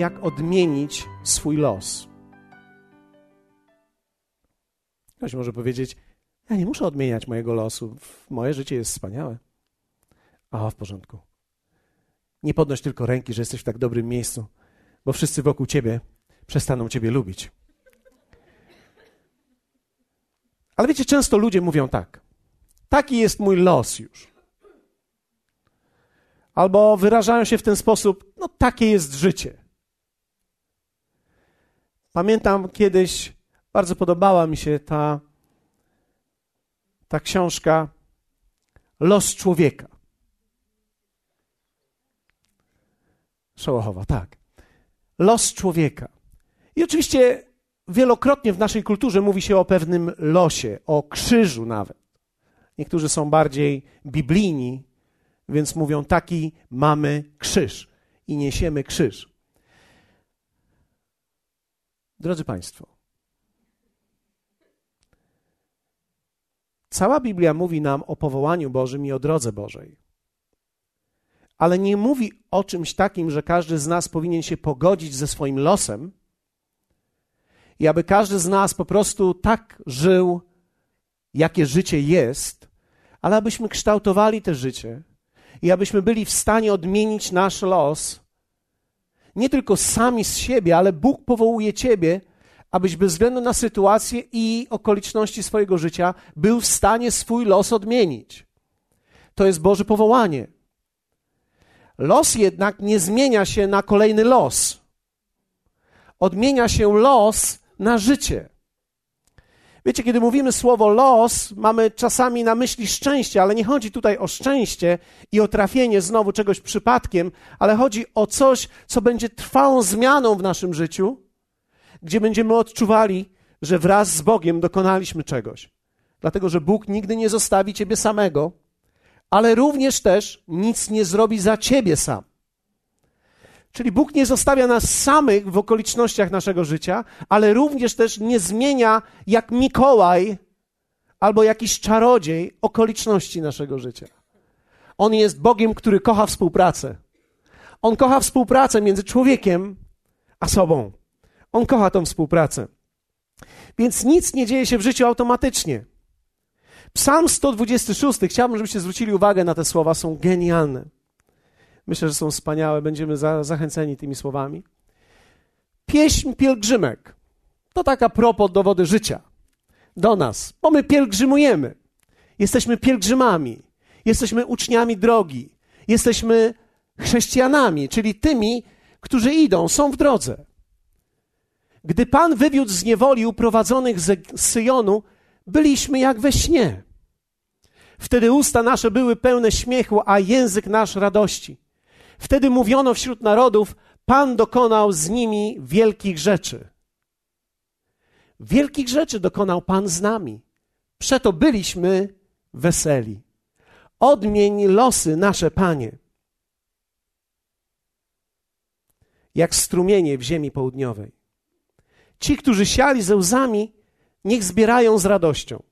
jak odmienić swój los. Ktoś może powiedzieć: Ja nie muszę odmieniać mojego losu. Moje życie jest wspaniałe. A w porządku. Nie podnoś tylko ręki, że jesteś w tak dobrym miejscu, bo wszyscy wokół ciebie przestaną ciebie lubić. Ale wiecie, często ludzie mówią tak: Taki jest mój los już. Albo wyrażają się w ten sposób: No, takie jest życie. Pamiętam kiedyś, bardzo podobała mi się ta, ta książka Los człowieka. Szołochowa, tak. Los człowieka. I oczywiście wielokrotnie w naszej kulturze mówi się o pewnym losie, o krzyżu nawet. Niektórzy są bardziej biblijni, więc mówią: taki mamy krzyż i niesiemy krzyż. Drodzy Państwo, cała Biblia mówi nam o powołaniu Bożym i o drodze Bożej. Ale nie mówi o czymś takim, że każdy z nas powinien się pogodzić ze swoim losem i aby każdy z nas po prostu tak żył, jakie życie jest, ale abyśmy kształtowali te życie i abyśmy byli w stanie odmienić nasz los nie tylko sami z siebie, ale Bóg powołuje Ciebie, abyś bez względu na sytuację i okoliczności swojego życia był w stanie swój los odmienić. To jest Boże powołanie. Los jednak nie zmienia się na kolejny los. Odmienia się los na życie. Wiecie, kiedy mówimy słowo los, mamy czasami na myśli szczęście, ale nie chodzi tutaj o szczęście i o trafienie znowu czegoś przypadkiem, ale chodzi o coś, co będzie trwałą zmianą w naszym życiu, gdzie będziemy odczuwali, że wraz z Bogiem dokonaliśmy czegoś. Dlatego, że Bóg nigdy nie zostawi ciebie samego, ale również też nic nie zrobi za ciebie sam. Czyli Bóg nie zostawia nas samych w okolicznościach naszego życia, ale również też nie zmienia jak Mikołaj albo jakiś czarodziej okoliczności naszego życia. On jest Bogiem, który kocha współpracę. On kocha współpracę między człowiekiem a sobą. On kocha tą współpracę. Więc nic nie dzieje się w życiu automatycznie. Psalm 126, chciałbym, żebyście zwrócili uwagę na te słowa, są genialne. Myślę, że są wspaniałe, będziemy za, zachęceni tymi słowami. Pieśń pielgrzymek to taka propos do wody życia. Do nas, bo my pielgrzymujemy. Jesteśmy pielgrzymami, jesteśmy uczniami drogi, jesteśmy chrześcijanami, czyli tymi, którzy idą, są w drodze. Gdy Pan wywiódł z niewoli uprowadzonych z Syjonu, byliśmy jak we śnie. Wtedy usta nasze były pełne śmiechu, a język nasz radości. Wtedy mówiono wśród narodów: Pan dokonał z nimi wielkich rzeczy. Wielkich rzeczy dokonał Pan z nami. Przeto byliśmy weseli. Odmień losy nasze, Panie. Jak strumienie w ziemi południowej. Ci, którzy siali ze łzami, niech zbierają z radością.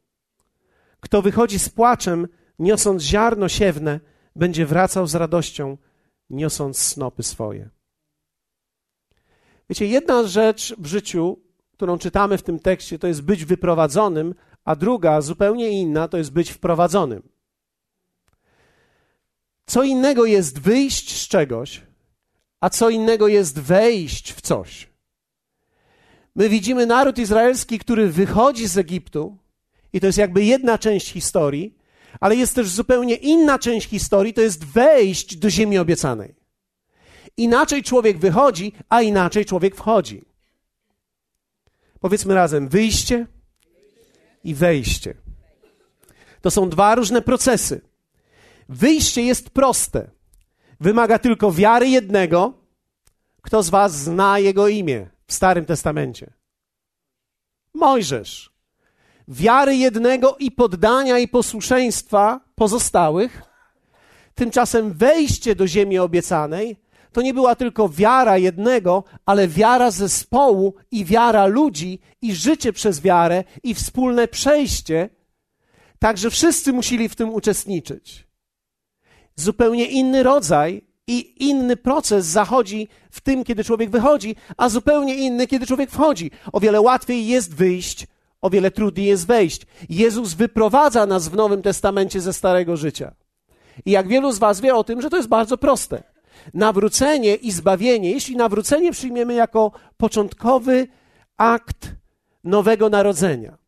Kto wychodzi z płaczem, niosąc ziarno siewne, będzie wracał z radością, niosąc snopy swoje. Wiecie, jedna rzecz w życiu, którą czytamy w tym tekście, to jest być wyprowadzonym, a druga, zupełnie inna, to jest być wprowadzonym. Co innego jest wyjść z czegoś, a co innego jest wejść w coś. My widzimy naród izraelski, który wychodzi z Egiptu, i to jest jakby jedna część historii, ale jest też zupełnie inna część historii, to jest wejść do ziemi obiecanej. Inaczej człowiek wychodzi, a inaczej człowiek wchodzi. Powiedzmy razem: wyjście i wejście. To są dwa różne procesy. Wyjście jest proste. Wymaga tylko wiary jednego. Kto z Was zna jego imię w Starym Testamencie? Mojżesz wiary jednego i poddania i posłuszeństwa pozostałych. Tymczasem wejście do ziemi obiecanej to nie była tylko wiara jednego, ale wiara zespołu i wiara ludzi i życie przez wiarę i wspólne przejście. Także wszyscy musieli w tym uczestniczyć. Zupełnie inny rodzaj I inny proces zachodzi w tym, kiedy człowiek wychodzi, a zupełnie inny, kiedy człowiek wchodzi. O wiele łatwiej jest wyjść, o wiele trudniej jest wejść. Jezus wyprowadza nas w Nowym Testamencie ze starego życia. I jak wielu z Was wie o tym, że to jest bardzo proste. Nawrócenie i zbawienie, jeśli nawrócenie przyjmiemy jako początkowy akt nowego narodzenia,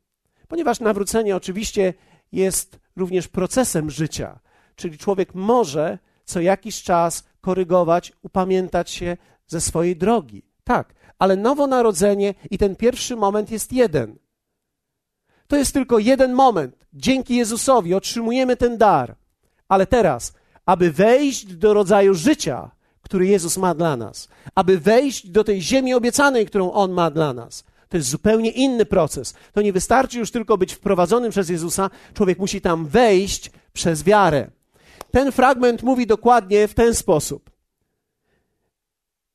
ponieważ nawrócenie oczywiście jest również procesem życia, czyli człowiek może co jakiś czas korygować, upamiętać się ze swojej drogi. Tak, ale nowonarodzenie i ten pierwszy moment jest jeden. To jest tylko jeden moment. Dzięki Jezusowi otrzymujemy ten dar. Ale teraz, aby wejść do rodzaju życia, który Jezus ma dla nas, aby wejść do tej ziemi obiecanej, którą On ma dla nas, to jest zupełnie inny proces. To nie wystarczy już tylko być wprowadzonym przez Jezusa, człowiek musi tam wejść przez wiarę. Ten fragment mówi dokładnie w ten sposób.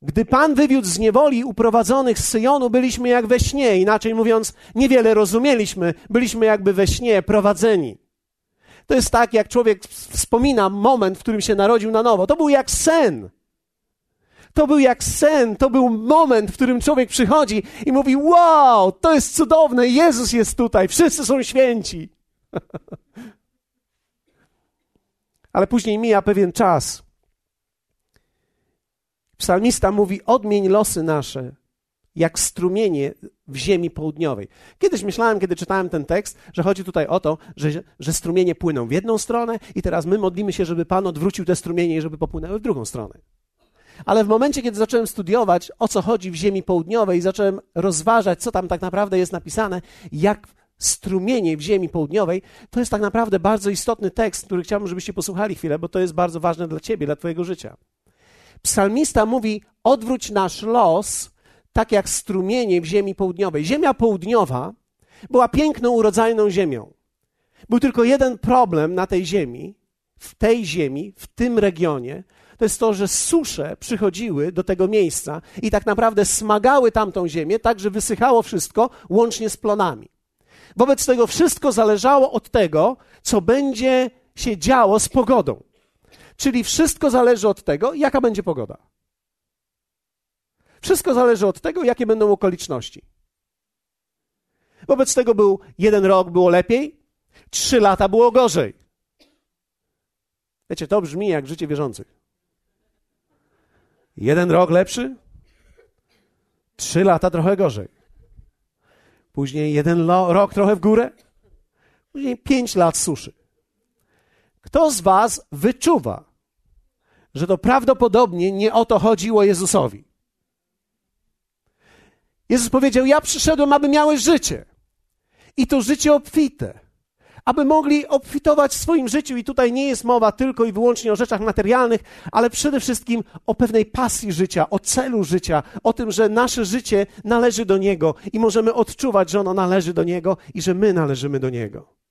Gdy Pan wywiódł z niewoli uprowadzonych z Syjonu, byliśmy jak we śnie. Inaczej mówiąc, niewiele rozumieliśmy. Byliśmy jakby we śnie prowadzeni. To jest tak, jak człowiek wspomina moment, w którym się narodził na nowo. To był jak sen. To był jak sen, to był moment, w którym człowiek przychodzi i mówi: Wow, to jest cudowne, Jezus jest tutaj, wszyscy są święci. Ale później mija pewien czas. Psalmista mówi: Odmień losy nasze, jak strumienie w ziemi południowej. Kiedyś myślałem, kiedy czytałem ten tekst, że chodzi tutaj o to, że, że strumienie płyną w jedną stronę, i teraz my modlimy się, żeby Pan odwrócił te strumienie i żeby popłynęły w drugą stronę. Ale w momencie, kiedy zacząłem studiować, o co chodzi w ziemi południowej, zacząłem rozważać, co tam tak naprawdę jest napisane, jak strumienie w ziemi południowej, to jest tak naprawdę bardzo istotny tekst, który chciałbym, żebyście posłuchali chwilę, bo to jest bardzo ważne dla ciebie, dla twojego życia. Psalmista mówi: odwróć nasz los, tak jak strumienie w ziemi południowej. Ziemia południowa była piękną, urodzajną ziemią. Był tylko jeden problem na tej ziemi, w tej ziemi, w tym regionie, to jest to, że susze przychodziły do tego miejsca i tak naprawdę smagały tamtą ziemię, tak że wysychało wszystko, łącznie z plonami. Wobec tego wszystko zależało od tego, co będzie się działo z pogodą. Czyli wszystko zależy od tego, jaka będzie pogoda. Wszystko zależy od tego, jakie będą okoliczności. Wobec tego był jeden rok było lepiej, trzy lata było gorzej. Wiecie, to brzmi jak życie wierzących. Jeden rok lepszy, trzy lata trochę gorzej. Później jeden rok trochę w górę, później pięć lat suszy. Kto z Was wyczuwa, że to prawdopodobnie nie o to chodziło Jezusowi? Jezus powiedział: Ja przyszedłem, aby miałeś życie. I to życie obfite aby mogli obfitować w swoim życiu. I tutaj nie jest mowa tylko i wyłącznie o rzeczach materialnych, ale przede wszystkim o pewnej pasji życia, o celu życia, o tym, że nasze życie należy do Niego i możemy odczuwać, że ono należy do Niego i że my należymy do Niego.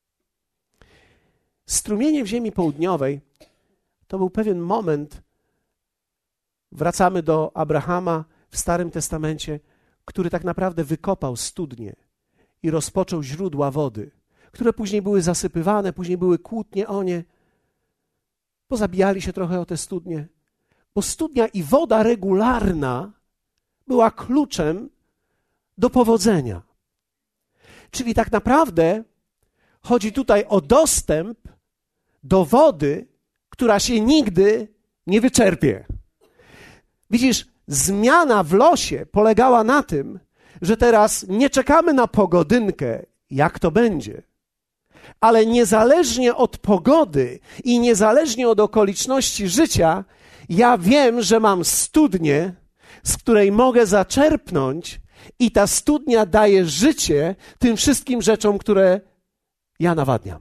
Strumienie w ziemi południowej to był pewien moment. Wracamy do Abrahama w Starym Testamencie, który tak naprawdę wykopał studnie i rozpoczął źródła wody które później były zasypywane, później były kłótnie o nie. Pozabijali się trochę o te studnie, bo studnia i woda regularna była kluczem do powodzenia. Czyli tak naprawdę chodzi tutaj o dostęp do wody, która się nigdy nie wyczerpie. Widzisz, zmiana w losie polegała na tym, że teraz nie czekamy na pogodynkę, jak to będzie ale niezależnie od pogody i niezależnie od okoliczności życia, ja wiem, że mam studnię, z której mogę zaczerpnąć, i ta studnia daje życie tym wszystkim rzeczom, które ja nawadniam.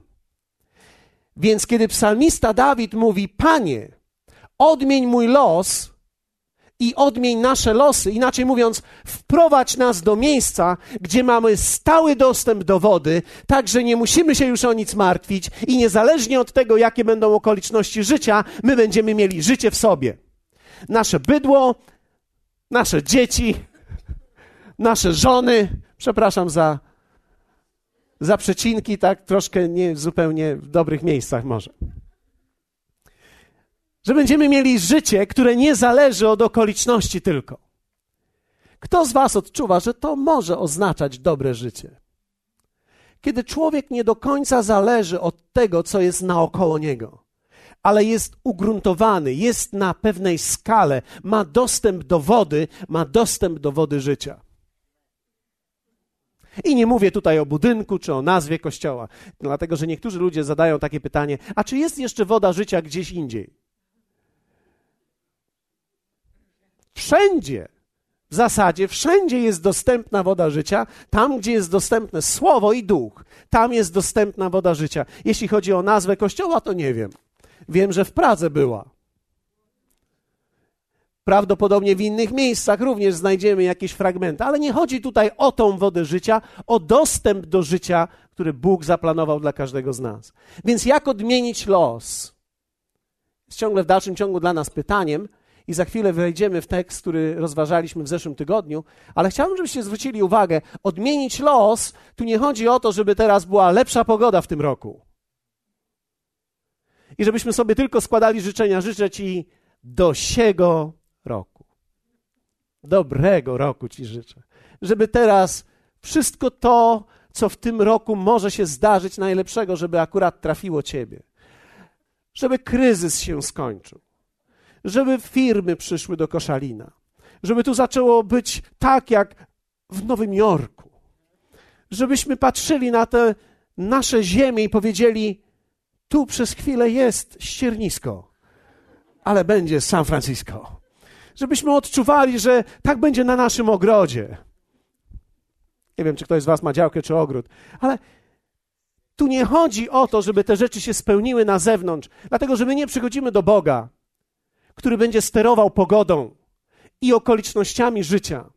Więc kiedy psalmista Dawid mówi: Panie, odmień mój los, i odmień nasze losy. Inaczej mówiąc, wprowadź nas do miejsca, gdzie mamy stały dostęp do wody, tak że nie musimy się już o nic martwić i niezależnie od tego, jakie będą okoliczności życia, my będziemy mieli życie w sobie. Nasze bydło, nasze dzieci, nasze żony, przepraszam za, za przecinki, tak troszkę nie zupełnie w dobrych miejscach może. Że będziemy mieli życie, które nie zależy od okoliczności tylko. Kto z Was odczuwa, że to może oznaczać dobre życie? Kiedy człowiek nie do końca zależy od tego, co jest naokoło niego, ale jest ugruntowany, jest na pewnej skale, ma dostęp do wody, ma dostęp do wody życia. I nie mówię tutaj o budynku czy o nazwie kościoła, dlatego że niektórzy ludzie zadają takie pytanie: a czy jest jeszcze woda życia gdzieś indziej? Wszędzie. W zasadzie wszędzie jest dostępna woda życia, tam gdzie jest dostępne słowo i duch, tam jest dostępna woda życia. Jeśli chodzi o nazwę kościoła, to nie wiem. Wiem, że w Pradze była. Prawdopodobnie w innych miejscach również znajdziemy jakieś fragmenty, ale nie chodzi tutaj o tą wodę życia, o dostęp do życia, który Bóg zaplanował dla każdego z nas. Więc jak odmienić los? Jest ciągle w dalszym ciągu dla nas pytaniem, i za chwilę wejdziemy w tekst, który rozważaliśmy w zeszłym tygodniu, ale chciałbym, żebyście zwrócili uwagę, odmienić los, tu nie chodzi o to, żeby teraz była lepsza pogoda w tym roku. I żebyśmy sobie tylko składali życzenia. Życzę Ci do siego roku. Dobrego roku Ci życzę. Żeby teraz wszystko to, co w tym roku może się zdarzyć najlepszego, żeby akurat trafiło Ciebie. Żeby kryzys się skończył żeby firmy przyszły do Koszalina, żeby tu zaczęło być tak jak w Nowym Jorku, żebyśmy patrzyli na te nasze ziemie i powiedzieli: Tu przez chwilę jest ściernisko, ale będzie San Francisco. Żebyśmy odczuwali, że tak będzie na naszym ogrodzie. Nie wiem, czy ktoś z Was ma działkę czy ogród, ale tu nie chodzi o to, żeby te rzeczy się spełniły na zewnątrz, dlatego że my nie przychodzimy do Boga który będzie sterował pogodą i okolicznościami życia.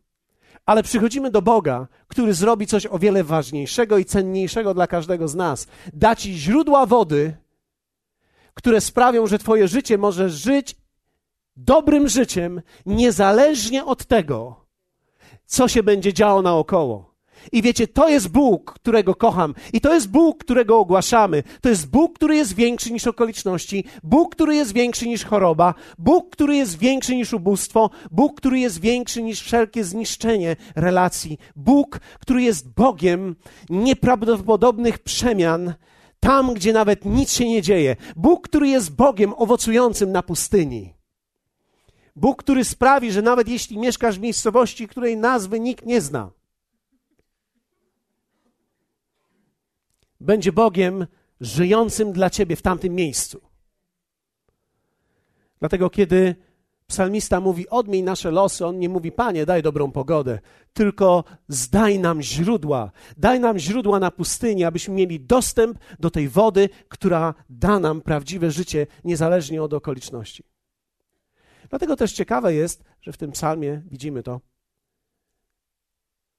Ale przychodzimy do Boga, który zrobi coś o wiele ważniejszego i cenniejszego dla każdego z nas. Da ci źródła wody, które sprawią, że Twoje życie może żyć dobrym życiem, niezależnie od tego, co się będzie działo naokoło. I wiecie, to jest Bóg, którego kocham, i to jest Bóg, którego ogłaszamy. To jest Bóg, który jest większy niż okoliczności, Bóg, który jest większy niż choroba, Bóg, który jest większy niż ubóstwo, Bóg, który jest większy niż wszelkie zniszczenie relacji, Bóg, który jest Bogiem nieprawdopodobnych przemian, tam, gdzie nawet nic się nie dzieje. Bóg, który jest Bogiem owocującym na pustyni. Bóg, który sprawi, że nawet jeśli mieszkasz w miejscowości, której nazwy nikt nie zna, będzie Bogiem żyjącym dla ciebie w tamtym miejscu. Dlatego, kiedy psalmista mówi: Odmień nasze losy, on nie mówi: Panie, daj dobrą pogodę, tylko zdaj nam źródła, daj nam źródła na pustyni, abyśmy mieli dostęp do tej wody, która da nam prawdziwe życie, niezależnie od okoliczności. Dlatego też ciekawe jest, że w tym psalmie widzimy to.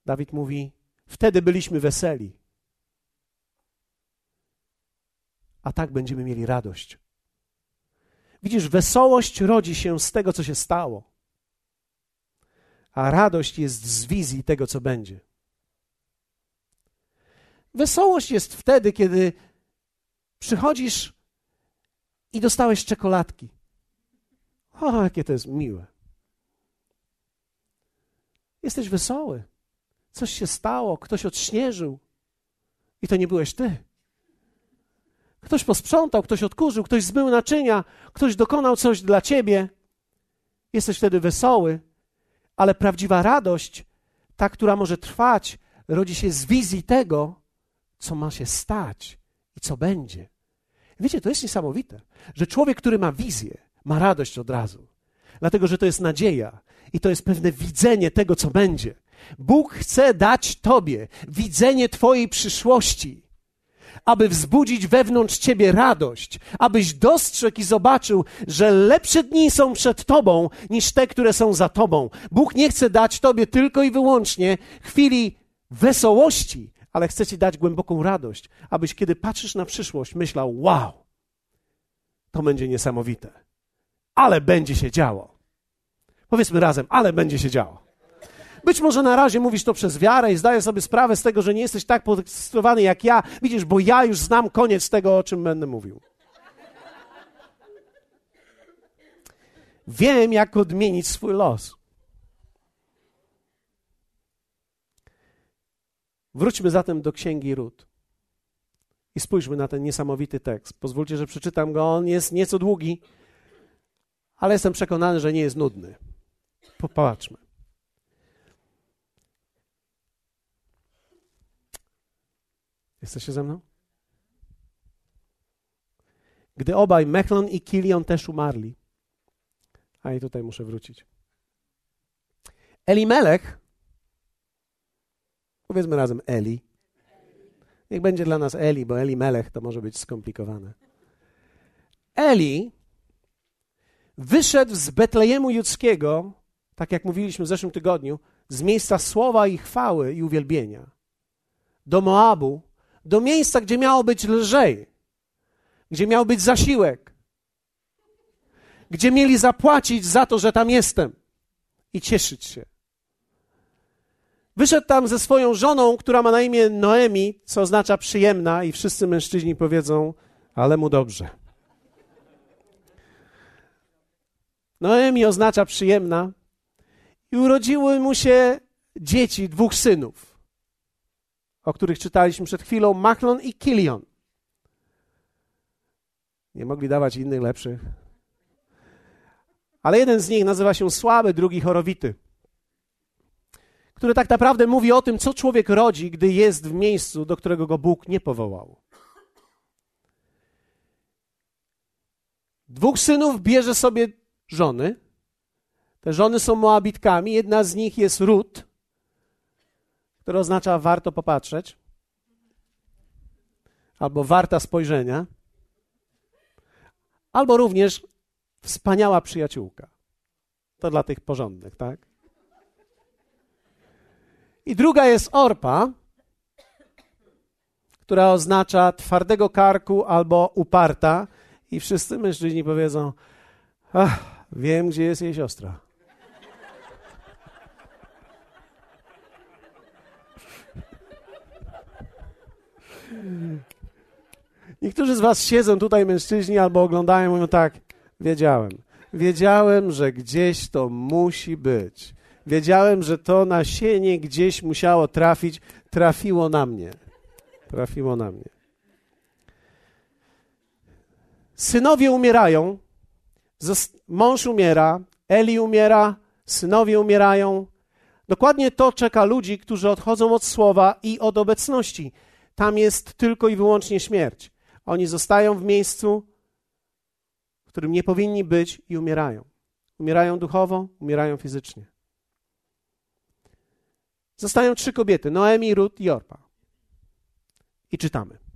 Dawid mówi: Wtedy byliśmy weseli. a tak będziemy mieli radość. Widzisz, wesołość rodzi się z tego, co się stało, a radość jest z wizji tego, co będzie. Wesołość jest wtedy, kiedy przychodzisz i dostałeś czekoladki. O, jakie to jest miłe. Jesteś wesoły. Coś się stało, ktoś odśnieżył. I to nie byłeś ty. Ktoś posprzątał, ktoś odkurzył, ktoś zmył naczynia, ktoś dokonał coś dla ciebie. Jesteś wtedy wesoły, ale prawdziwa radość, ta, która może trwać, rodzi się z wizji tego, co ma się stać i co będzie. Wiecie, to jest niesamowite, że człowiek, który ma wizję, ma radość od razu. Dlatego, że to jest nadzieja i to jest pewne widzenie tego, co będzie. Bóg chce dać Tobie widzenie Twojej przyszłości aby wzbudzić wewnątrz ciebie radość, abyś dostrzegł i zobaczył, że lepsze dni są przed tobą niż te, które są za tobą. Bóg nie chce dać tobie tylko i wyłącznie chwili wesołości, ale chce ci dać głęboką radość, abyś kiedy patrzysz na przyszłość, myślał: Wow, to będzie niesamowite, ale będzie się działo. Powiedzmy razem, ale będzie się działo. Być może na razie mówisz to przez wiarę i zdajesz sobie sprawę z tego, że nie jesteś tak podekscytowany jak ja. Widzisz, bo ja już znam koniec tego, o czym będę mówił. Wiem, jak odmienić swój los. Wróćmy zatem do księgi Rut. I spójrzmy na ten niesamowity tekst. Pozwólcie, że przeczytam go. On jest nieco długi, ale jestem przekonany, że nie jest nudny. Popatrzmy. Jesteście ze mną? Gdy obaj, Mechlon i Kilion też umarli. A i tutaj muszę wrócić. Elimelech, powiedzmy razem Eli. Niech będzie dla nas Eli, bo Eli Melech to może być skomplikowane. Eli wyszedł z Betlejemu Judzkiego, tak jak mówiliśmy w zeszłym tygodniu, z miejsca słowa i chwały i uwielbienia do Moabu, do miejsca, gdzie miało być lżej, gdzie miał być zasiłek, gdzie mieli zapłacić za to, że tam jestem i cieszyć się. Wyszedł tam ze swoją żoną, która ma na imię Noemi, co oznacza przyjemna, i wszyscy mężczyźni powiedzą, ale mu dobrze. Noemi oznacza przyjemna, i urodziły mu się dzieci, dwóch synów, o których czytaliśmy przed chwilą, Machlon i Kilion. Nie mogli dawać innych lepszych. Ale jeden z nich nazywa się słaby, drugi chorowity. Który tak naprawdę mówi o tym, co człowiek rodzi, gdy jest w miejscu, do którego go Bóg nie powołał. Dwóch synów bierze sobie żony. Te żony są Moabitkami. Jedna z nich jest Rut, która oznacza warto popatrzeć, albo warta spojrzenia, albo również wspaniała przyjaciółka. To dla tych porządnych, tak? I druga jest Orpa, która oznacza twardego karku albo uparta. I wszyscy mężczyźni powiedzą: Ach, wiem, gdzie jest jej siostra. Niektórzy z Was siedzą tutaj, mężczyźni, albo oglądają, mówią tak: Wiedziałem. Wiedziałem, że gdzieś to musi być. Wiedziałem, że to nasienie gdzieś musiało trafić. Trafiło na mnie. Trafiło na mnie. Synowie umierają, mąż umiera, Eli umiera, synowie umierają. Dokładnie to czeka ludzi, którzy odchodzą od słowa i od obecności. Tam jest tylko i wyłącznie śmierć. Oni zostają w miejscu, w którym nie powinni być i umierają. Umierają duchowo, umierają fizycznie. Zostają trzy kobiety: Noemi, Rut i Orpa. I czytamy.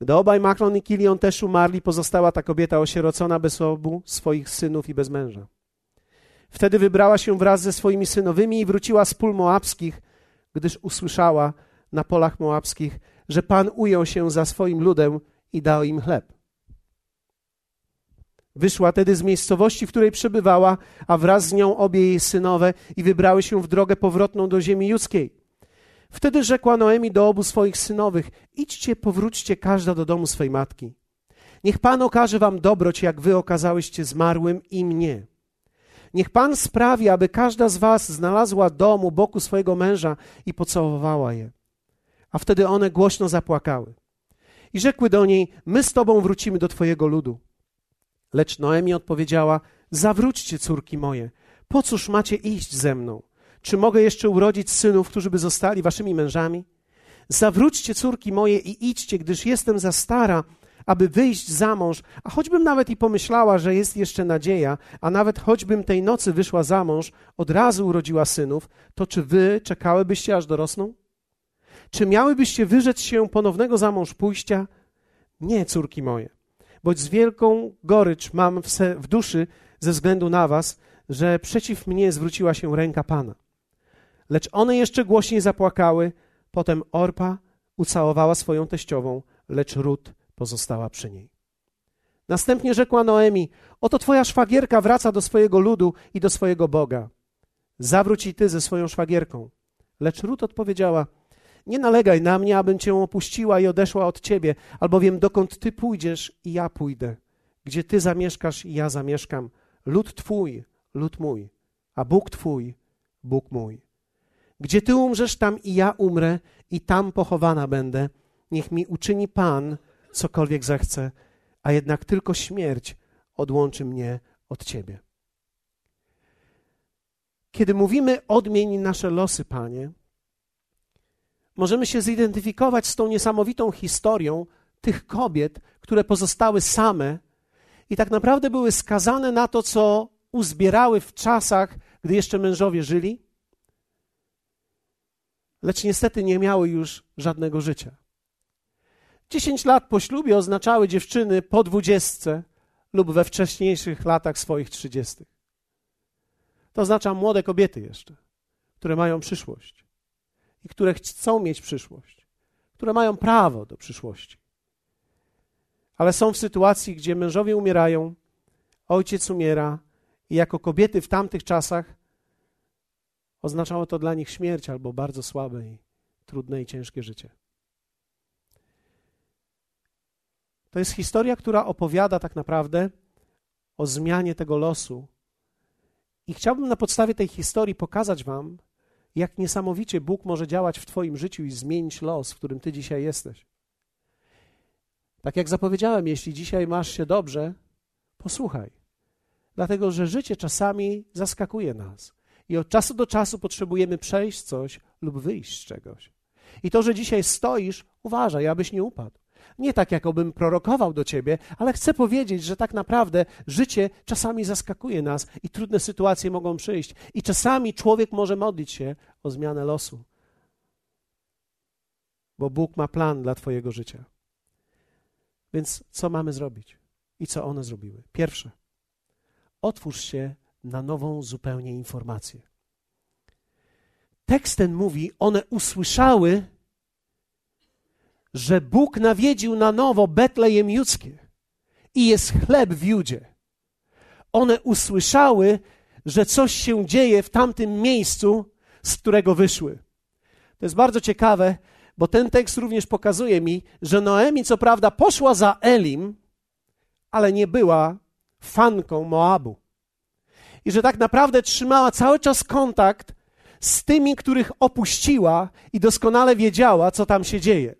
Gdy obaj Machlon i Kilion też umarli, pozostała ta kobieta osierocona bez obu swoich synów i bez męża. Wtedy wybrała się wraz ze swoimi synowymi i wróciła z pól moabskich, gdyż usłyszała na polach moabskich, że Pan ujął się za swoim ludem i dał im chleb. Wyszła tedy z miejscowości, w której przebywała, a wraz z nią obie jej synowe i wybrały się w drogę powrotną do ziemi judzkiej. Wtedy rzekła Noemi do obu swoich synowych: Idźcie, powróćcie każda do domu swej matki. Niech Pan okaże wam dobroć, jak wy okazałyście zmarłym i mnie. Niech Pan sprawi, aby każda z was znalazła dom u boku swojego męża i pocałowała je. A wtedy one głośno zapłakały. I rzekły do niej: My z tobą wrócimy do twojego ludu. Lecz Noemi odpowiedziała: Zawróćcie, córki moje, po cóż macie iść ze mną? Czy mogę jeszcze urodzić synów, którzy by zostali waszymi mężami? Zawróćcie, córki moje, i idźcie, gdyż jestem za stara, aby wyjść za mąż, a choćbym nawet i pomyślała, że jest jeszcze nadzieja, a nawet choćbym tej nocy wyszła za mąż, od razu urodziła synów, to czy wy czekałybyście, aż dorosną? Czy miałybyście wyrzec się ponownego za mąż pójścia? Nie, córki moje boć z wielką gorycz mam w, w duszy ze względu na was, że przeciw mnie zwróciła się ręka Pana. Lecz one jeszcze głośniej zapłakały, potem Orpa ucałowała swoją teściową, lecz Rut pozostała przy niej. Następnie rzekła Noemi: Oto twoja szwagierka wraca do swojego ludu i do swojego Boga. Zawróć i ty ze swoją szwagierką. Lecz Rut odpowiedziała: nie nalegaj na mnie, abym cię opuściła i odeszła od ciebie, albowiem dokąd ty pójdziesz, i ja pójdę. gdzie Ty zamieszkasz i ja zamieszkam, lud Twój, lud mój, a Bóg Twój, Bóg mój. Gdzie Ty umrzesz, tam i ja umrę i tam pochowana będę. Niech mi uczyni Pan cokolwiek zechce, a jednak tylko śmierć odłączy mnie od Ciebie. Kiedy mówimy odmień nasze losy, Panie, możemy się zidentyfikować z tą niesamowitą historią tych kobiet, które pozostały same i tak naprawdę były skazane na to, co uzbierały w czasach, gdy jeszcze mężowie żyli, lecz niestety nie miały już żadnego życia. Dziesięć lat po ślubie oznaczały dziewczyny po dwudziestce lub we wcześniejszych latach swoich trzydziestych. To oznacza młode kobiety jeszcze, które mają przyszłość i które chcą mieć przyszłość, które mają prawo do przyszłości. Ale są w sytuacji, gdzie mężowie umierają, ojciec umiera i jako kobiety w tamtych czasach oznaczało to dla nich śmierć albo bardzo słabe i trudne i ciężkie życie. To jest historia, która opowiada tak naprawdę o zmianie tego losu. I chciałbym na podstawie tej historii pokazać Wam, jak niesamowicie Bóg może działać w Twoim życiu i zmienić los, w którym Ty dzisiaj jesteś. Tak jak zapowiedziałem, jeśli dzisiaj masz się dobrze, posłuchaj. Dlatego, że życie czasami zaskakuje nas i od czasu do czasu potrzebujemy przejść coś lub wyjść z czegoś. I to, że dzisiaj stoisz, uważaj, abyś nie upadł. Nie tak, jakobym prorokował do ciebie, ale chcę powiedzieć, że tak naprawdę życie czasami zaskakuje nas i trudne sytuacje mogą przyjść. I czasami człowiek może modlić się o zmianę losu, bo Bóg ma plan dla Twojego życia. Więc co mamy zrobić? I co one zrobiły? Pierwsze, otwórz się na nową zupełnie informację. Tekst ten mówi, one usłyszały, że Bóg nawiedził na nowo Betlejem Judzkie i jest chleb w Judzie. One usłyszały, że coś się dzieje w tamtym miejscu, z którego wyszły. To jest bardzo ciekawe, bo ten tekst również pokazuje mi, że Noemi co prawda poszła za Elim, ale nie była fanką Moabu. I że tak naprawdę trzymała cały czas kontakt z tymi, których opuściła i doskonale wiedziała, co tam się dzieje.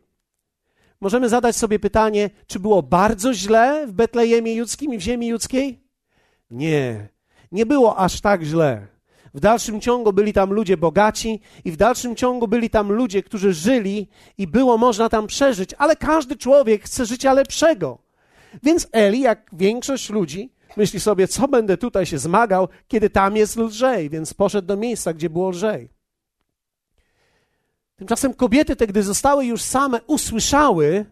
Możemy zadać sobie pytanie, czy było bardzo źle w Betlejemie Judzkim i w ziemi judzkiej? Nie, nie było aż tak źle. W dalszym ciągu byli tam ludzie bogaci i w dalszym ciągu byli tam ludzie, którzy żyli i było można tam przeżyć, ale każdy człowiek chce życia lepszego. Więc Eli, jak większość ludzi, myśli sobie, co będę tutaj się zmagał, kiedy tam jest lżej, więc poszedł do miejsca, gdzie było lżej. Tymczasem kobiety te, gdy zostały już same, usłyszały,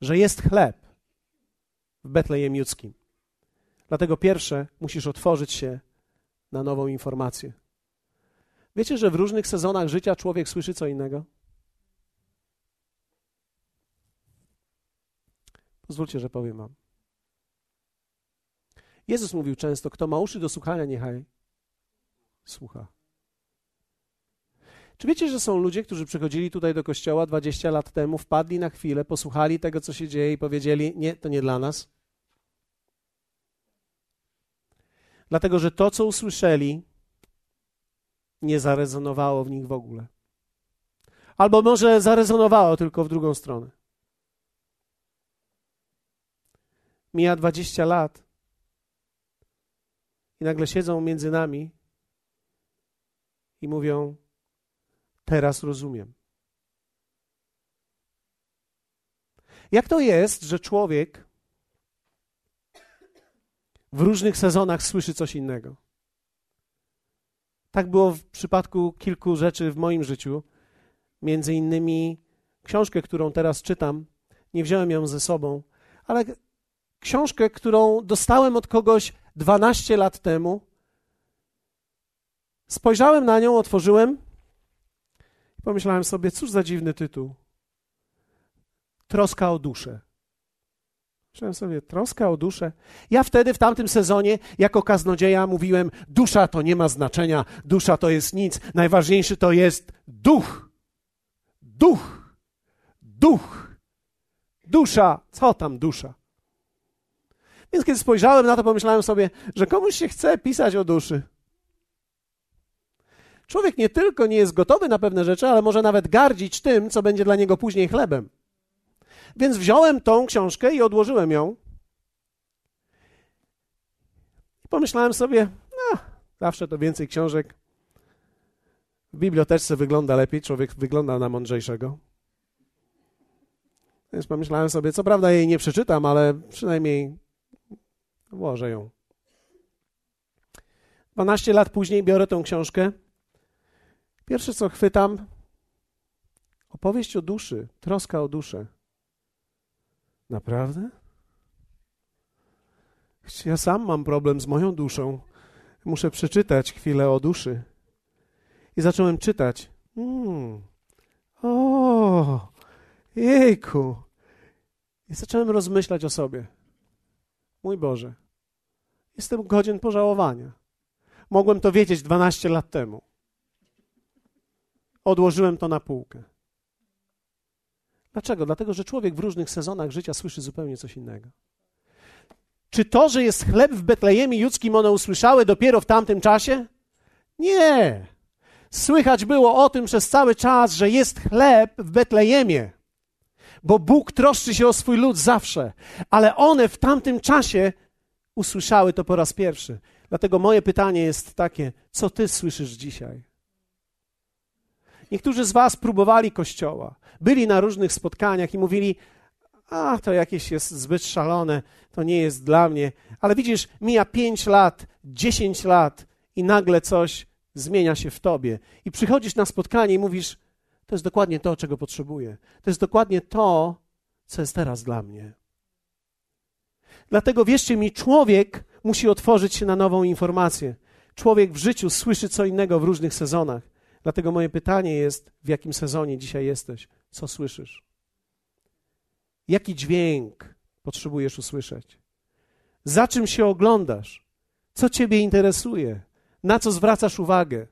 że jest chleb w Betlejem Judzkim. Dlatego pierwsze musisz otworzyć się na nową informację. Wiecie, że w różnych sezonach życia człowiek słyszy co innego? Pozwólcie, że powiem wam. Jezus mówił często, kto ma uszy do słuchania, niechaj słucha. Czy wiecie, że są ludzie, którzy przychodzili tutaj do kościoła 20 lat temu, wpadli na chwilę, posłuchali tego, co się dzieje i powiedzieli: Nie, to nie dla nas? Dlatego, że to, co usłyszeli, nie zarezonowało w nich w ogóle. Albo może zarezonowało tylko w drugą stronę. Mija 20 lat i nagle siedzą między nami i mówią: Teraz rozumiem. Jak to jest, że człowiek w różnych sezonach słyszy coś innego? Tak było w przypadku kilku rzeczy w moim życiu. Między innymi książkę, którą teraz czytam, nie wziąłem ją ze sobą, ale książkę, którą dostałem od kogoś 12 lat temu. Spojrzałem na nią, otworzyłem i pomyślałem sobie, cóż za dziwny tytuł. Troska o duszę. Myślałem sobie, troska o duszę. Ja wtedy, w tamtym sezonie, jako kaznodzieja mówiłem, dusza to nie ma znaczenia, dusza to jest nic, najważniejszy to jest duch. Duch. Duch. Dusza. Co tam dusza? Więc kiedy spojrzałem na to, pomyślałem sobie, że komuś się chce pisać o duszy. Człowiek nie tylko nie jest gotowy na pewne rzeczy, ale może nawet gardzić tym, co będzie dla niego później chlebem. Więc wziąłem tą książkę i odłożyłem ją. I pomyślałem sobie, no, zawsze to więcej książek. W bibliotece wygląda lepiej, człowiek wygląda na mądrzejszego. Więc pomyślałem sobie, co prawda jej nie przeczytam, ale przynajmniej włożę ją. 12 lat później biorę tą książkę. Pierwsze co chwytam, opowieść o duszy, troska o duszę. Naprawdę? Ja sam mam problem z moją duszą. Muszę przeczytać chwilę o duszy. I zacząłem czytać. Mm. O, jejku. I zacząłem rozmyślać o sobie. Mój Boże, jestem godzien pożałowania. Mogłem to wiedzieć 12 lat temu. Odłożyłem to na półkę. Dlaczego? Dlatego, że człowiek w różnych sezonach życia słyszy zupełnie coś innego. Czy to, że jest chleb w Betlejemie judzkim, one usłyszały dopiero w tamtym czasie? Nie. Słychać było o tym przez cały czas, że jest chleb w Betlejemie, bo Bóg troszczy się o swój lud zawsze, ale one w tamtym czasie usłyszały to po raz pierwszy. Dlatego moje pytanie jest takie: co ty słyszysz dzisiaj? Niektórzy z Was próbowali kościoła, byli na różnych spotkaniach i mówili: A, to jakieś jest zbyt szalone, to nie jest dla mnie. Ale widzisz, mija pięć lat, dziesięć lat i nagle coś zmienia się w tobie. I przychodzisz na spotkanie i mówisz: To jest dokładnie to, czego potrzebuję. To jest dokładnie to, co jest teraz dla mnie. Dlatego wierzcie mi, człowiek musi otworzyć się na nową informację. Człowiek w życiu słyszy co innego w różnych sezonach. Dlatego moje pytanie jest: w jakim sezonie dzisiaj jesteś? Co słyszysz? Jaki dźwięk potrzebujesz usłyszeć? Za czym się oglądasz? Co Ciebie interesuje? Na co zwracasz uwagę?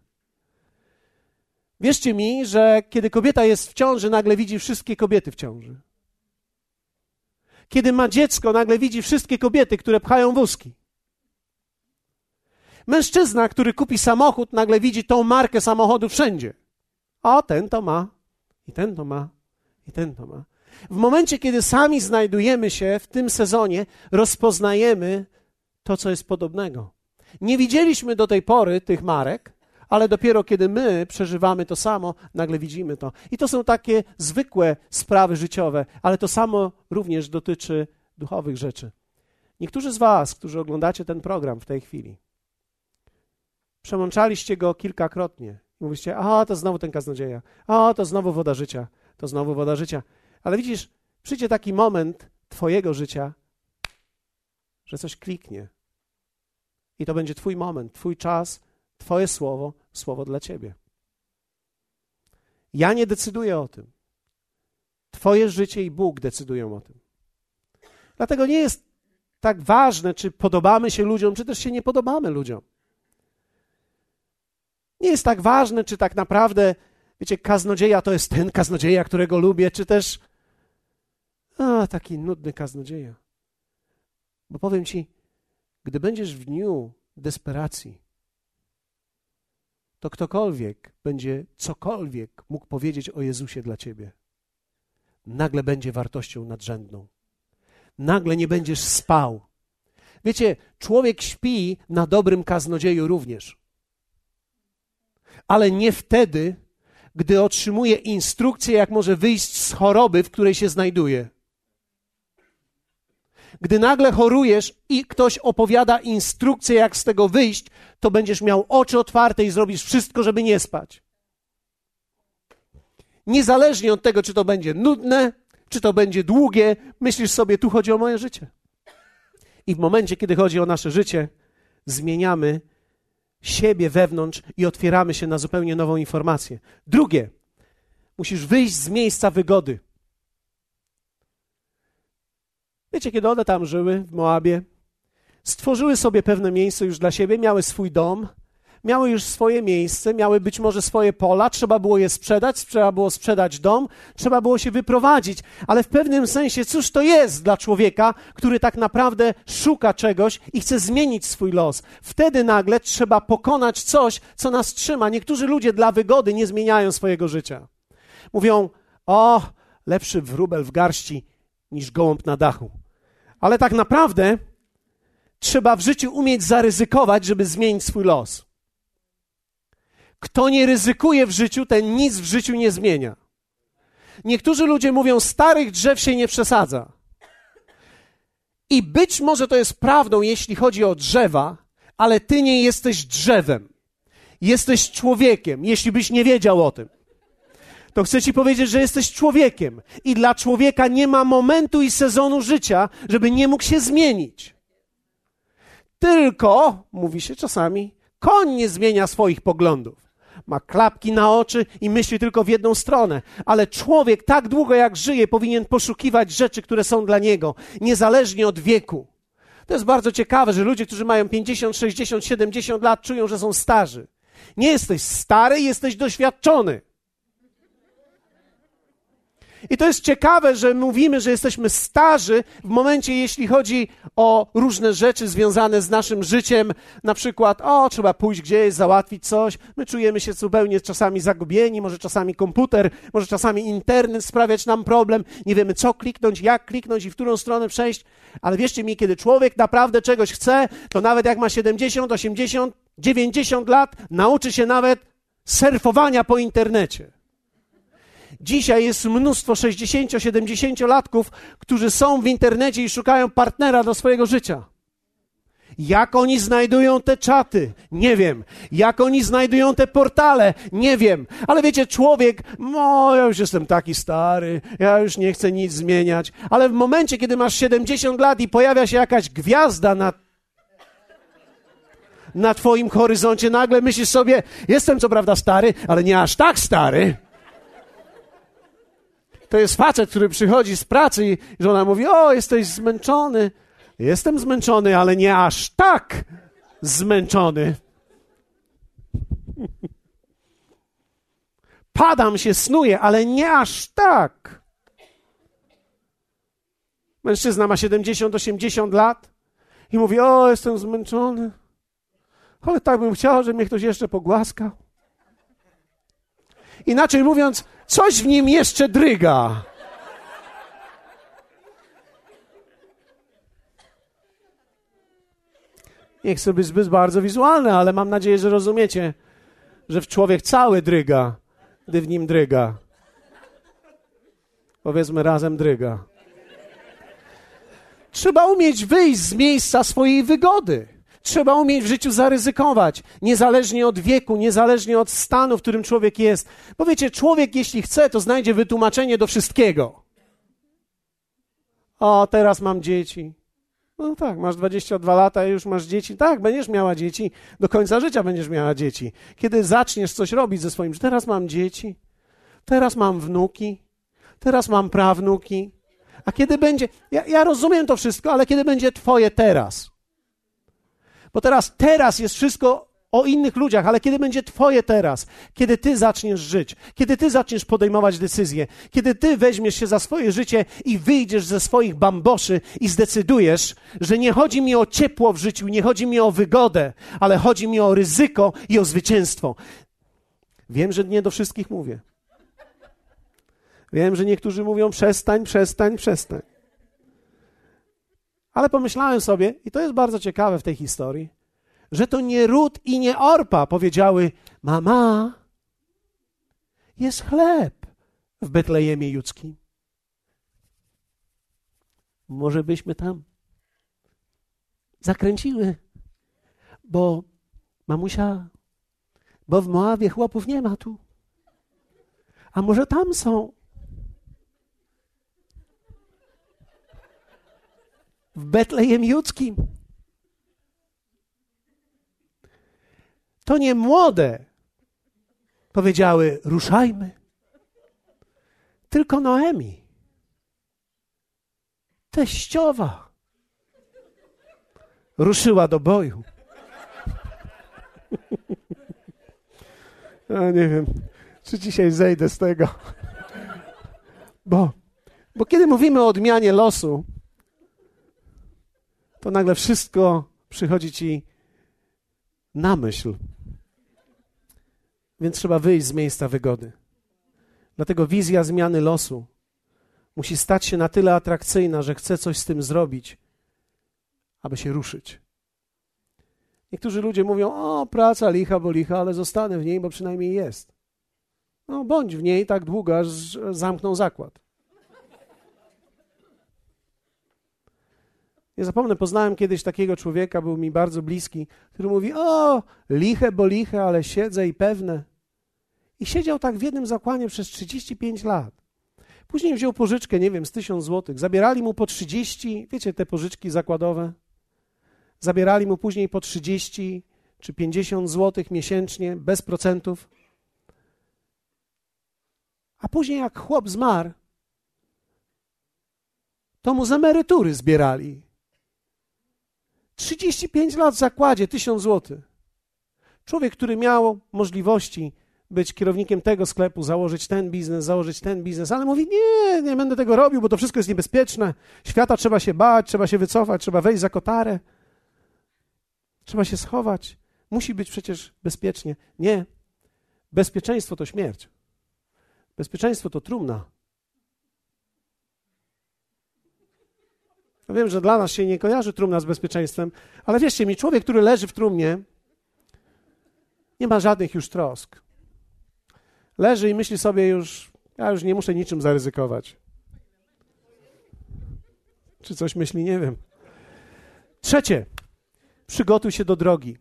Wierzcie mi, że kiedy kobieta jest w ciąży, nagle widzi wszystkie kobiety w ciąży. Kiedy ma dziecko, nagle widzi wszystkie kobiety, które pchają wózki. Mężczyzna, który kupi samochód, nagle widzi tą markę samochodu wszędzie. O, ten to ma, i ten to ma, i ten to ma. W momencie, kiedy sami znajdujemy się w tym sezonie, rozpoznajemy to, co jest podobnego. Nie widzieliśmy do tej pory tych marek, ale dopiero kiedy my przeżywamy to samo, nagle widzimy to. I to są takie zwykłe sprawy życiowe, ale to samo również dotyczy duchowych rzeczy. Niektórzy z Was, którzy oglądacie ten program w tej chwili, Przemączaliście go kilkakrotnie. Mówicie, a to znowu ten kaznodzieja, a to znowu woda życia, to znowu woda życia. Ale widzisz, przyjdzie taki moment Twojego życia, że coś kliknie. I to będzie Twój moment, Twój czas, Twoje słowo, słowo dla Ciebie. Ja nie decyduję o tym. Twoje życie i Bóg decydują o tym. Dlatego nie jest tak ważne, czy podobamy się ludziom, czy też się nie podobamy ludziom. Nie jest tak ważne, czy tak naprawdę, wiecie, kaznodzieja to jest ten kaznodzieja, którego lubię, czy też a, taki nudny kaznodzieja. Bo powiem ci, gdy będziesz w dniu desperacji, to ktokolwiek będzie cokolwiek mógł powiedzieć o Jezusie dla ciebie, nagle będzie wartością nadrzędną. Nagle nie będziesz spał. Wiecie, człowiek śpi na dobrym kaznodzieju również ale nie wtedy, gdy otrzymuje instrukcję, jak może wyjść z choroby, w której się znajduje. Gdy nagle chorujesz i ktoś opowiada instrukcję, jak z tego wyjść, to będziesz miał oczy otwarte i zrobisz wszystko, żeby nie spać. Niezależnie od tego, czy to będzie nudne, czy to będzie długie, myślisz sobie, tu chodzi o moje życie. I w momencie, kiedy chodzi o nasze życie, zmieniamy siebie wewnątrz i otwieramy się na zupełnie nową informację. Drugie, musisz wyjść z miejsca wygody. Wiecie, kiedy one tam żyły w Moabie, stworzyły sobie pewne miejsce już dla siebie, miały swój dom, miały już swoje miejsce, miały być może swoje pola, trzeba było je sprzedać, trzeba było sprzedać dom, trzeba było się wyprowadzić. Ale w pewnym sensie, cóż to jest dla człowieka, który tak naprawdę szuka czegoś i chce zmienić swój los? Wtedy nagle trzeba pokonać coś, co nas trzyma. Niektórzy ludzie dla wygody nie zmieniają swojego życia. Mówią, o, lepszy wróbel w garści niż gołąb na dachu. Ale tak naprawdę trzeba w życiu umieć zaryzykować, żeby zmienić swój los. Kto nie ryzykuje w życiu, ten nic w życiu nie zmienia. Niektórzy ludzie mówią, starych drzew się nie przesadza. I być może to jest prawdą, jeśli chodzi o drzewa, ale ty nie jesteś drzewem. Jesteś człowiekiem, jeśli byś nie wiedział o tym. To chcę ci powiedzieć, że jesteś człowiekiem i dla człowieka nie ma momentu i sezonu życia, żeby nie mógł się zmienić. Tylko, mówi się czasami, koń nie zmienia swoich poglądów ma klapki na oczy i myśli tylko w jedną stronę. Ale człowiek tak długo jak żyje powinien poszukiwać rzeczy, które są dla niego, niezależnie od wieku. To jest bardzo ciekawe, że ludzie, którzy mają 50, 60, 70 lat, czują, że są starzy. Nie jesteś stary, jesteś doświadczony. I to jest ciekawe, że mówimy, że jesteśmy starzy w momencie, jeśli chodzi o różne rzeczy związane z naszym życiem. Na przykład, o, trzeba pójść gdzieś, załatwić coś. My czujemy się zupełnie czasami zagubieni, może czasami komputer, może czasami internet sprawiać nam problem. Nie wiemy, co kliknąć, jak kliknąć i w którą stronę przejść. Ale wierzcie mi, kiedy człowiek naprawdę czegoś chce, to nawet jak ma 70, 80, 90 lat, nauczy się nawet surfowania po internecie. Dzisiaj jest mnóstwo 60-70-latków, którzy są w internecie i szukają partnera do swojego życia. Jak oni znajdują te czaty? Nie wiem. Jak oni znajdują te portale? Nie wiem. Ale wiecie, człowiek, no ja już jestem taki stary, ja już nie chcę nic zmieniać. Ale w momencie, kiedy masz 70 lat i pojawia się jakaś gwiazda na na twoim horyzoncie, nagle myślisz sobie, jestem co prawda stary, ale nie aż tak stary to jest facet, który przychodzi z pracy i żona mówi: O, jesteś zmęczony. Jestem zmęczony, ale nie aż tak zmęczony. Padam się, snuję, ale nie aż tak. Mężczyzna ma 70-80 lat i mówi: O, jestem zmęczony, ale tak bym chciał, żeby mnie ktoś jeszcze pogłaskał. Inaczej mówiąc, coś w nim jeszcze dryga. Nie chcę być zbyt bardzo wizualny, ale mam nadzieję, że rozumiecie, że w człowiek cały dryga, gdy w nim dryga. Powiedzmy razem dryga. Trzeba umieć wyjść z miejsca swojej wygody. Trzeba umieć w życiu zaryzykować, niezależnie od wieku, niezależnie od stanu, w którym człowiek jest. Bo wiecie, człowiek, jeśli chce, to znajdzie wytłumaczenie do wszystkiego. O, teraz mam dzieci. No tak, masz 22 lata i już masz dzieci. Tak, będziesz miała dzieci. Do końca życia będziesz miała dzieci. Kiedy zaczniesz coś robić ze swoim, teraz mam dzieci, teraz mam wnuki, teraz mam prawnuki. A kiedy będzie, ja, ja rozumiem to wszystko, ale kiedy będzie twoje teraz? Bo teraz, teraz jest wszystko o innych ludziach, ale kiedy będzie Twoje teraz, kiedy Ty zaczniesz żyć, kiedy Ty zaczniesz podejmować decyzje, kiedy Ty weźmiesz się za swoje życie i wyjdziesz ze swoich bamboszy i zdecydujesz, że nie chodzi mi o ciepło w życiu, nie chodzi mi o wygodę, ale chodzi mi o ryzyko i o zwycięstwo. Wiem, że nie do wszystkich mówię. Wiem, że niektórzy mówią przestań, przestań, przestań. Ale pomyślałem sobie, i to jest bardzo ciekawe w tej historii, że to nie Rut i nie Orpa powiedziały: Mama, jest chleb w Betlejemie Judzkim. Może byśmy tam zakręciły, bo mamusia, bo w Moawie chłopów nie ma tu. A może tam są? W Betlejem Judzkim. To nie młode powiedziały: ruszajmy. Tylko Noemi, teściowa, ruszyła do boju. Ja nie wiem, czy dzisiaj zejdę z tego. Bo, bo kiedy mówimy o odmianie losu, to nagle wszystko przychodzi ci na myśl. Więc trzeba wyjść z miejsca wygody. Dlatego wizja zmiany losu musi stać się na tyle atrakcyjna, że chcę coś z tym zrobić, aby się ruszyć. Niektórzy ludzie mówią: O, praca licha, bo licha, ale zostanę w niej, bo przynajmniej jest. No, bądź w niej tak długo, aż zamkną zakład. Nie zapomnę, poznałem kiedyś takiego człowieka, był mi bardzo bliski, który mówi: O, liche, bo liche, ale siedzę i pewne. I siedział tak w jednym zakładzie przez 35 lat. Później wziął pożyczkę, nie wiem, z 1000 złotych. Zabierali mu po 30, wiecie, te pożyczki zakładowe. Zabierali mu później po 30 czy 50 złotych miesięcznie, bez procentów. A później, jak chłop zmarł, to mu z emerytury zbierali. 35 lat w zakładzie, 1000 złotych. Człowiek, który miał możliwości być kierownikiem tego sklepu, założyć ten biznes, założyć ten biznes, ale mówi: Nie, nie będę tego robił, bo to wszystko jest niebezpieczne. Świata trzeba się bać, trzeba się wycofać, trzeba wejść za kotarę, trzeba się schować. Musi być przecież bezpiecznie. Nie. Bezpieczeństwo to śmierć. Bezpieczeństwo to trumna. Ja wiem, że dla nas się nie kojarzy trumna z bezpieczeństwem, ale wierzcie mi, człowiek, który leży w trumnie, nie ma żadnych już trosk. Leży i myśli sobie już, ja już nie muszę niczym zaryzykować. Czy coś myśli? Nie wiem. Trzecie, przygotuj się do drogi.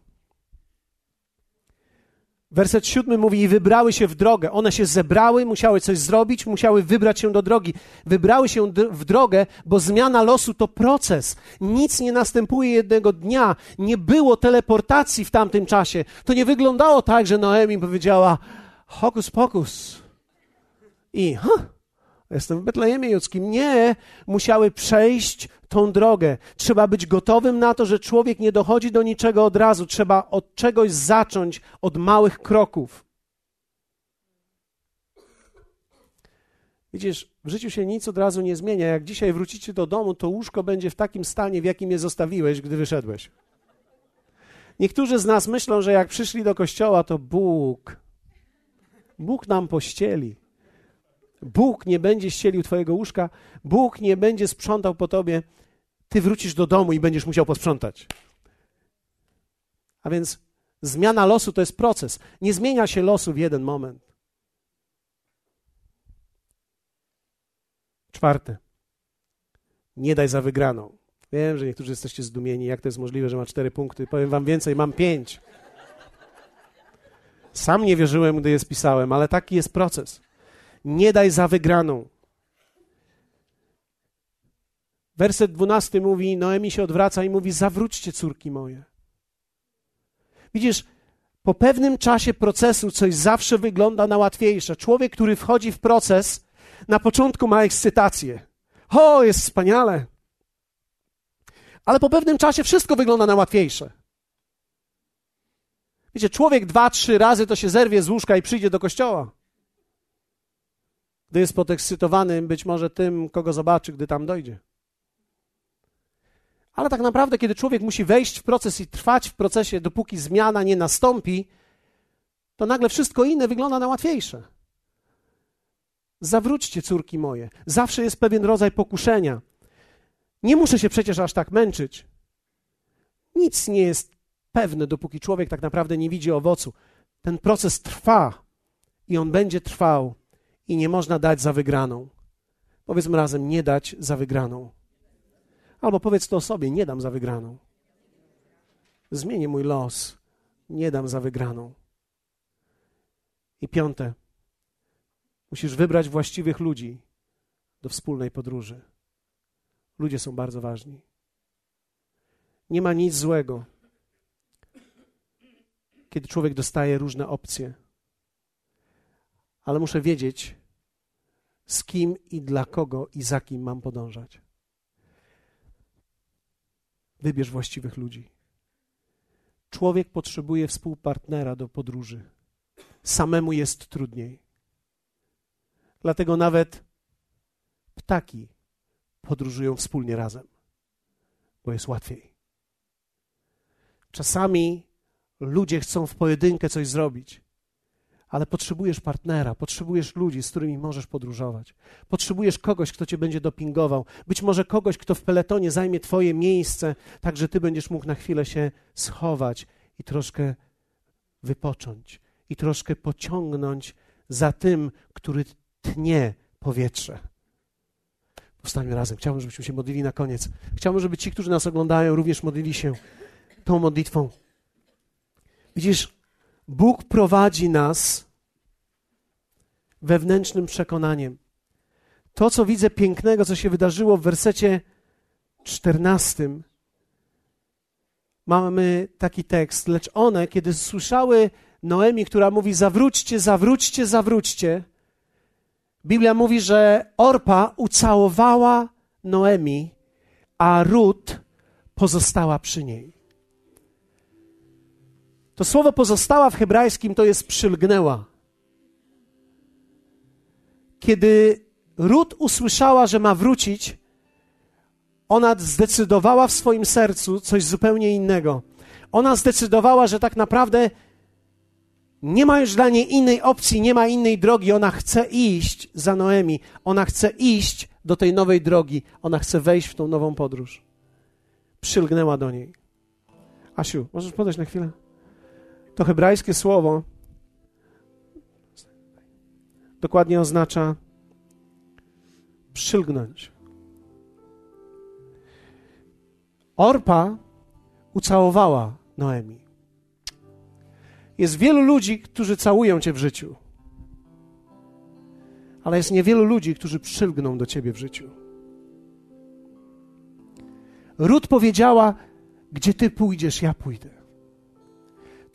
Werset siódmy mówi: I wybrały się w drogę. One się zebrały, musiały coś zrobić, musiały wybrać się do drogi. Wybrały się w drogę, bo zmiana losu to proces. Nic nie następuje jednego dnia. Nie było teleportacji w tamtym czasie. To nie wyglądało tak, że Noemi powiedziała: Hokus pokus. I, huh, jestem w Betlejemie Judzkim. Nie, musiały przejść tą drogę. Trzeba być gotowym na to, że człowiek nie dochodzi do niczego od razu. Trzeba od czegoś zacząć, od małych kroków. Widzisz, w życiu się nic od razu nie zmienia. Jak dzisiaj wrócicie do domu, to łóżko będzie w takim stanie, w jakim je zostawiłeś, gdy wyszedłeś. Niektórzy z nas myślą, że jak przyszli do kościoła, to Bóg, Bóg nam pościeli. Bóg nie będzie ścielił twojego łóżka, Bóg nie będzie sprzątał po tobie. Ty wrócisz do domu i będziesz musiał posprzątać. A więc zmiana losu to jest proces. Nie zmienia się losu w jeden moment. Czwarte. Nie daj za wygraną. Wiem, że niektórzy jesteście zdumieni, jak to jest możliwe, że ma cztery punkty. Powiem wam więcej, mam pięć. Sam nie wierzyłem, gdy je spisałem, ale taki jest proces. Nie daj za wygraną. Werset dwunasty mówi, Noemi się odwraca i mówi, zawróćcie córki moje. Widzisz, po pewnym czasie procesu coś zawsze wygląda na łatwiejsze. Człowiek, który wchodzi w proces, na początku ma ekscytację. O, jest wspaniale. Ale po pewnym czasie wszystko wygląda na łatwiejsze. Wiecie, człowiek dwa, trzy razy to się zerwie z łóżka i przyjdzie do kościoła. Gdy jest podekscytowany być może tym, kogo zobaczy, gdy tam dojdzie. Ale tak naprawdę, kiedy człowiek musi wejść w proces i trwać w procesie, dopóki zmiana nie nastąpi, to nagle wszystko inne wygląda na łatwiejsze. Zawróćcie, córki moje. Zawsze jest pewien rodzaj pokuszenia. Nie muszę się przecież aż tak męczyć. Nic nie jest pewne, dopóki człowiek tak naprawdę nie widzi owocu. Ten proces trwa i on będzie trwał i nie można dać za wygraną. Powiedzmy razem, nie dać za wygraną. Albo powiedz to sobie, nie dam za wygraną. Zmienię mój los, nie dam za wygraną. I piąte, musisz wybrać właściwych ludzi do wspólnej podróży. Ludzie są bardzo ważni. Nie ma nic złego, kiedy człowiek dostaje różne opcje ale muszę wiedzieć, z kim i dla kogo i za kim mam podążać. Wybierz właściwych ludzi. Człowiek potrzebuje współpartnera do podróży. samemu jest trudniej. Dlatego nawet ptaki podróżują wspólnie razem, bo jest łatwiej. Czasami ludzie chcą w pojedynkę coś zrobić, ale potrzebujesz partnera, potrzebujesz ludzi, z którymi możesz podróżować. Potrzebujesz kogoś, kto cię będzie dopingował. Być może kogoś, kto w peletonie zajmie twoje miejsce, tak że ty będziesz mógł na chwilę się schować i troszkę wypocząć, i troszkę pociągnąć za tym, który tnie powietrze. Powstańmy razem. Chciałbym, żebyśmy się modlili na koniec. Chciałbym, żeby ci, którzy nas oglądają, również modlili się tą modlitwą. Widzisz, Bóg prowadzi nas wewnętrznym przekonaniem. To, co widzę pięknego, co się wydarzyło w wersecie czternastym, mamy taki tekst. Lecz one, kiedy słyszały Noemi, która mówi: Zawróćcie, zawróćcie, zawróćcie, Biblia mówi, że Orpa ucałowała Noemi, a Rut pozostała przy niej. To słowo pozostała w hebrajskim to jest przylgnęła. Kiedy Rut usłyszała, że ma wrócić, ona zdecydowała w swoim sercu coś zupełnie innego. Ona zdecydowała, że tak naprawdę nie ma już dla niej innej opcji, nie ma innej drogi. Ona chce iść za Noemi. Ona chce iść do tej nowej drogi. Ona chce wejść w tą nową podróż. Przylgnęła do niej. Asiu, możesz podać na chwilę? To hebrajskie słowo dokładnie oznacza przylgnąć. Orpa ucałowała Noemi. Jest wielu ludzi, którzy całują cię w życiu, ale jest niewielu ludzi, którzy przylgną do ciebie w życiu. Rut powiedziała: Gdzie ty pójdziesz, ja pójdę.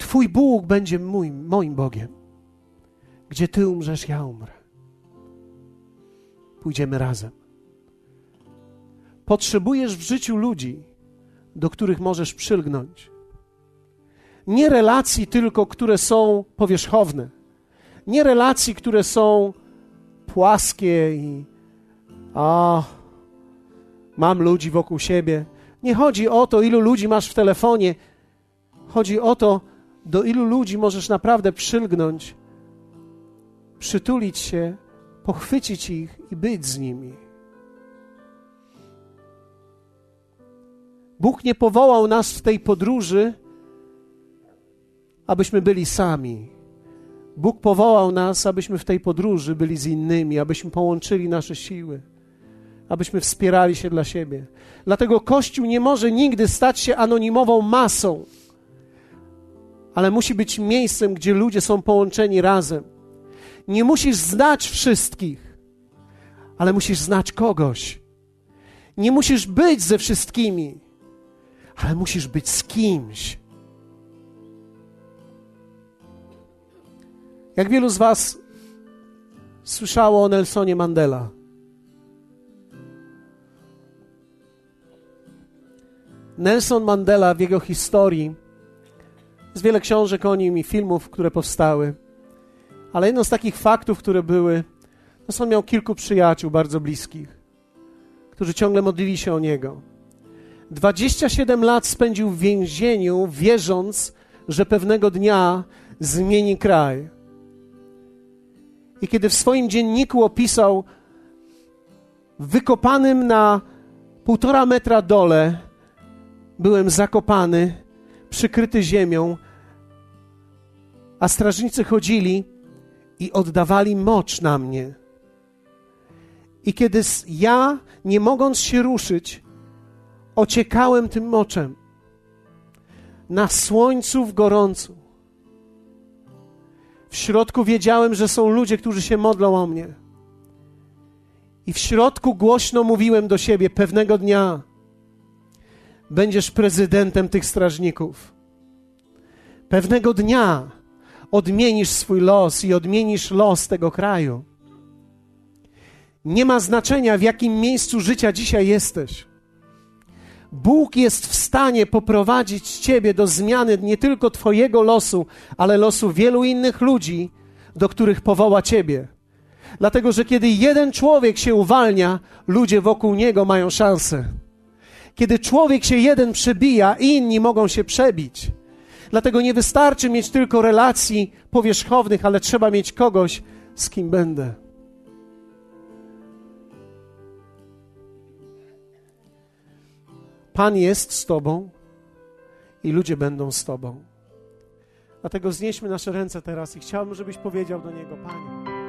Twój Bóg będzie mój, moim Bogiem. Gdzie ty umrzesz, ja umrę. Pójdziemy razem. Potrzebujesz w życiu ludzi, do których możesz przylgnąć. Nie relacji tylko, które są powierzchowne. Nie relacji, które są płaskie i a mam ludzi wokół siebie. Nie chodzi o to, ilu ludzi masz w telefonie. Chodzi o to, do ilu ludzi możesz naprawdę przylgnąć, przytulić się, pochwycić ich i być z nimi. Bóg nie powołał nas w tej podróży, abyśmy byli sami. Bóg powołał nas, abyśmy w tej podróży byli z innymi, abyśmy połączyli nasze siły, abyśmy wspierali się dla siebie. Dlatego Kościół nie może nigdy stać się anonimową masą, ale musi być miejscem, gdzie ludzie są połączeni razem. Nie musisz znać wszystkich, ale musisz znać kogoś. Nie musisz być ze wszystkimi, ale musisz być z kimś. Jak wielu z Was słyszało o Nelsonie Mandela? Nelson Mandela w jego historii jest wiele książek o nim i filmów, które powstały. Ale jedno z takich faktów, które były, to są miał kilku przyjaciół bardzo bliskich, którzy ciągle modlili się o niego. 27 lat spędził w więzieniu, wierząc, że pewnego dnia zmieni kraj. I kiedy w swoim dzienniku opisał wykopanym na półtora metra dole, byłem zakopany, przykryty ziemią, a strażnicy chodzili i oddawali mocz na mnie. I kiedy ja, nie mogąc się ruszyć, ociekałem tym moczem na słońcu w gorącu. W środku wiedziałem, że są ludzie, którzy się modlą o mnie. I w środku głośno mówiłem do siebie: pewnego dnia będziesz prezydentem tych strażników. Pewnego dnia odmienisz swój los i odmienisz los tego kraju. Nie ma znaczenia, w jakim miejscu życia dzisiaj jesteś. Bóg jest w stanie poprowadzić Ciebie do zmiany nie tylko Twojego losu, ale losu wielu innych ludzi, do których powoła Ciebie. Dlatego, że kiedy jeden człowiek się uwalnia, ludzie wokół niego mają szansę. Kiedy człowiek się jeden przebija, inni mogą się przebić. Dlatego nie wystarczy mieć tylko relacji powierzchownych, ale trzeba mieć kogoś, z kim będę. Pan jest z Tobą i ludzie będą z Tobą. Dlatego znieśmy nasze ręce teraz i chciałbym, żebyś powiedział do Niego, Panie.